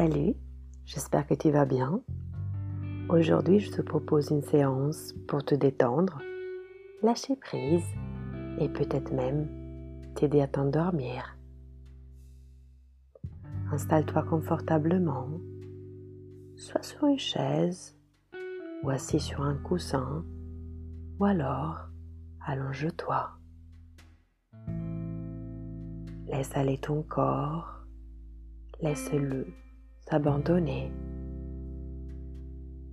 Salut, j'espère que tu vas bien. Aujourd'hui, je te propose une séance pour te détendre, lâcher prise et peut-être même t'aider à t'endormir. Installe-toi confortablement, soit sur une chaise ou assis sur un coussin ou alors allonge-toi. Laisse aller ton corps, laisse-le s'abandonner.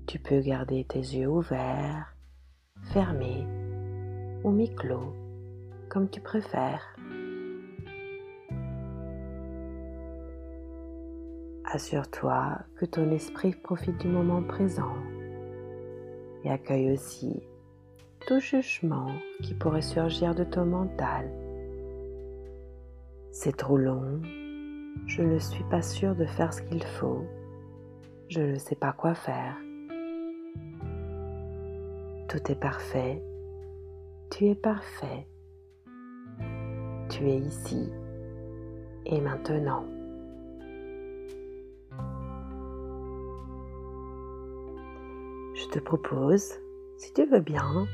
Tu peux garder tes yeux ouverts, fermés ou mi-clos, comme tu préfères. Assure-toi que ton esprit profite du moment présent et accueille aussi tout jugement qui pourrait surgir de ton mental. C'est trop long, je ne suis pas sûre de faire ce qu'il faut, je ne sais pas quoi faire. Tout est parfait. Tu es parfait. Tu es ici et maintenant. Je te propose, si tu veux bien,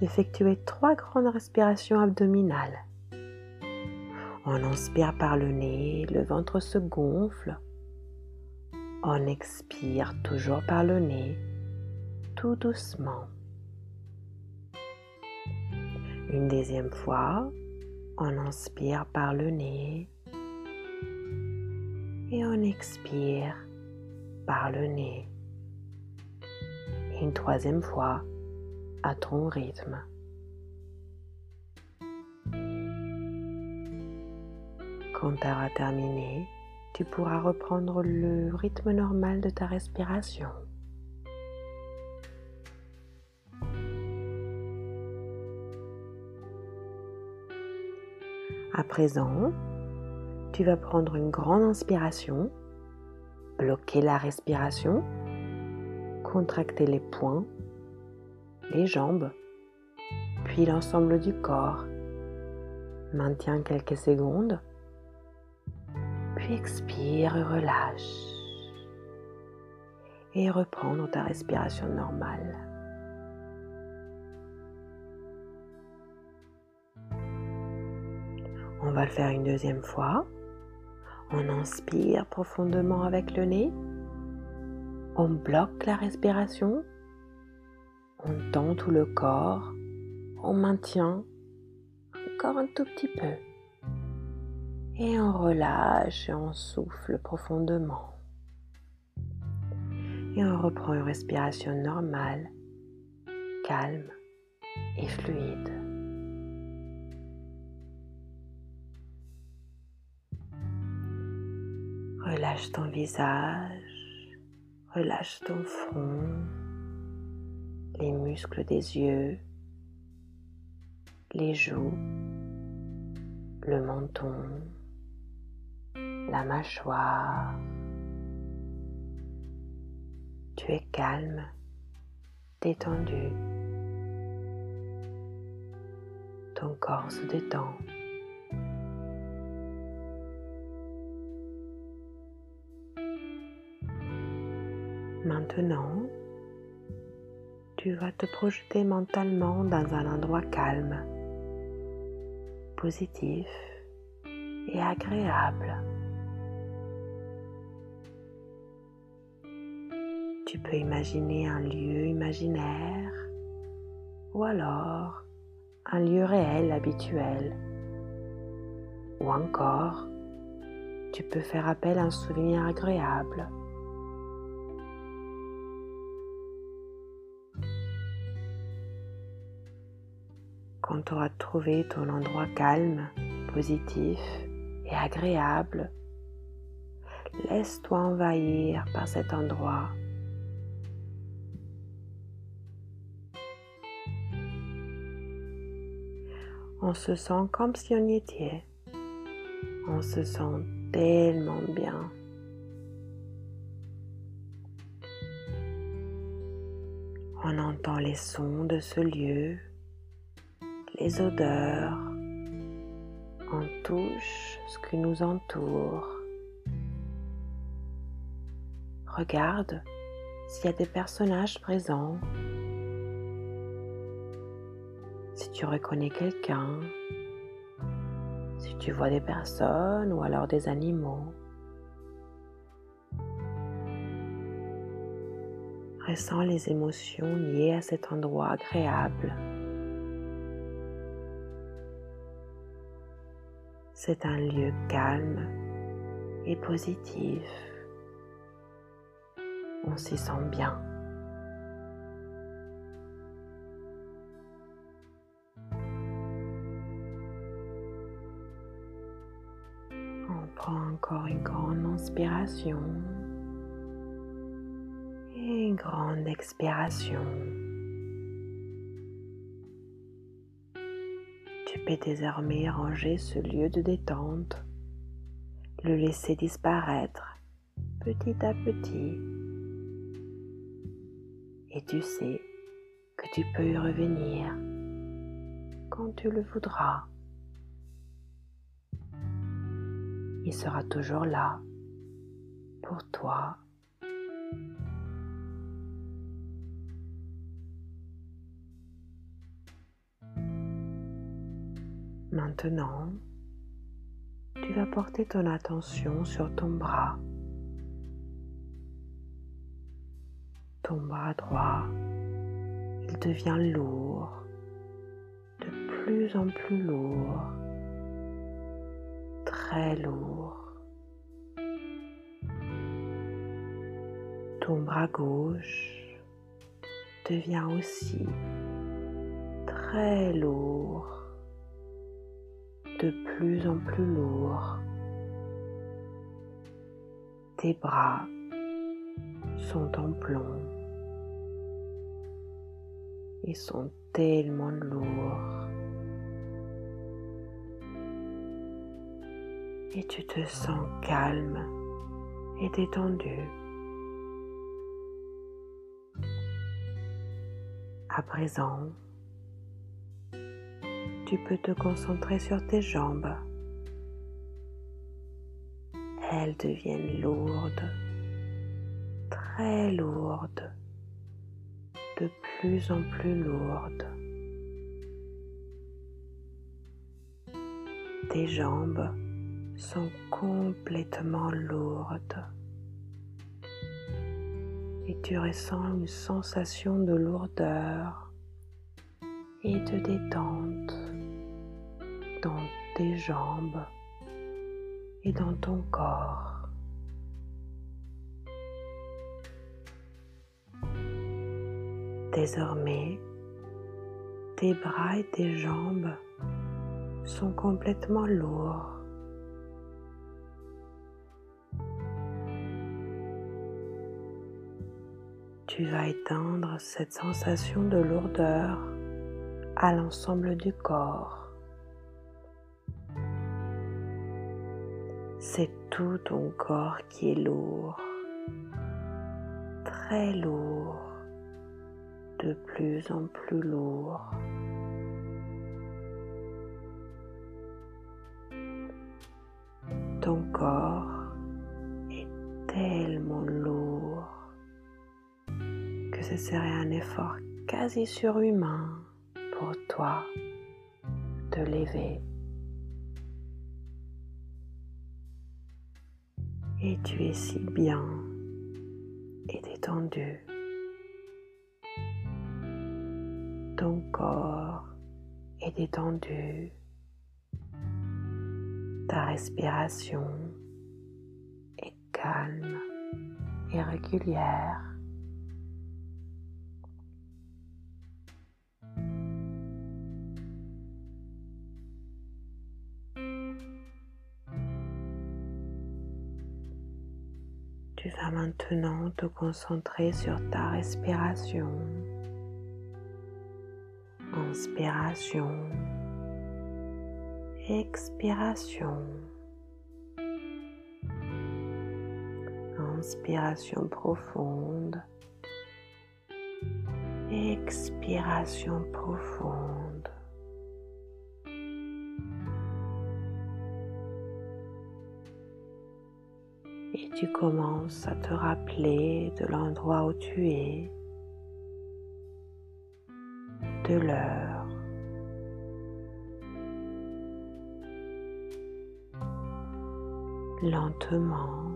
d'effectuer trois grandes respirations abdominales. On inspire par le nez, le ventre se gonfle. On expire toujours par le nez, tout doucement. Une deuxième fois, on inspire par le nez et on expire par le nez. une troisième fois, à ton rythme. Quand tu auras terminé, tu pourras reprendre le rythme normal de ta respiration. À présent, tu vas prendre une grande inspiration, bloquer la respiration, contracter les poings, les jambes, puis l'ensemble du corps. Maintiens quelques secondes, expire relâche. Et reprendre ta respiration normale. On va le faire une deuxième fois. On inspire profondément avec le nez. On bloque la respiration. On tend tout le corps. On maintient encore un tout petit peu. Et on relâche et on souffle profondément. Et on reprend une respiration normale, calme et fluide. Relâche ton visage, relâche ton front, les muscles des yeux, les joues, le menton, la mâchoire. Tu es calme, détendu. Ton corps se détend. Maintenant, tu vas te projeter mentalement dans un endroit calme, positif et agréable. Tu peux imaginer un lieu imaginaire ou alors un lieu réel habituel. Ou encore, tu peux faire appel à un souvenir agréable quand tu auras trouvé ton endroit calme, positif et agréable, laisse-toi envahir par cet endroit. On se sent comme si on y était. On se sent tellement bien. On entend les sons de ce lieu les odeurs, on touche ce qui nous entoure. Regarde s'il y a des personnages présents. Tu reconnais quelqu'un, si tu vois des personnes ou alors des animaux. Ressens les émotions liées à cet endroit agréable. C'est un lieu calme et positif. On s'y sent bien. Encore une grande inspiration et une grande expiration. Tu peux désormais ranger ce lieu de détente, le laisser disparaître petit à petit. Et tu sais que tu peux y revenir quand tu le voudras. Il sera toujours là pour toi. Maintenant, tu vas porter ton attention sur ton bras. Ton bras droit, il devient lourd, de plus en plus lourd, très lourd. Ton bras gauche devient aussi très lourd de plus en plus lourd. Tes bras sont en plomb. Ils sont tellement lourds. Et tu te sens calme et détendu. À présent, tu peux te concentrer sur tes jambes. Elles deviennent lourdes, très lourdes, de plus en plus lourdes. Tes jambes sont complètement lourdes et tu ressens une sensation de lourdeur et de détente dans tes jambes et dans ton corps. Désormais, tes bras et tes jambes sont complètement lourds. Tu vas éteindre cette sensation de lourdeur à l'ensemble du corps. C'est tout ton corps qui est lourd, très lourd, de plus en plus lourd. Ce serait un effort quasi surhumain pour toi de lever et tu es si bien et détendu. Ton corps est détendu. Ta respiration est calme et régulière. Tu vas maintenant te concentrer sur ta respiration. Inspiration. Expiration. Inspiration profonde. Expiration profonde. Et tu commences à te rappeler de l'endroit où tu es, de l'heure. Lentement,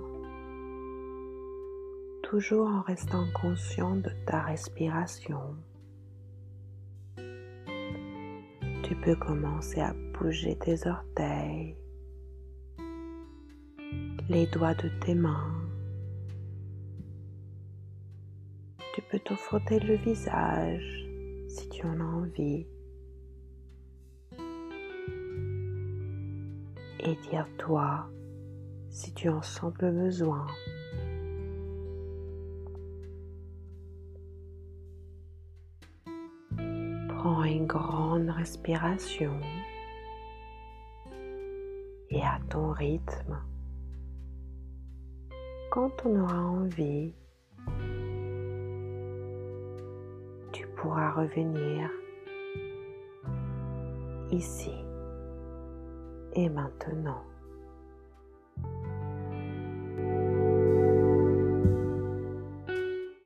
toujours en restant conscient de ta respiration. Tu peux commencer à bouger tes orteils, les doigts de tes mains. Tu peux te frotter le visage si tu en as envie. Et dire toi si tu en sens le besoin. Prends une grande respiration et à ton rythme quand on aura envie, tu pourras revenir ici et maintenant.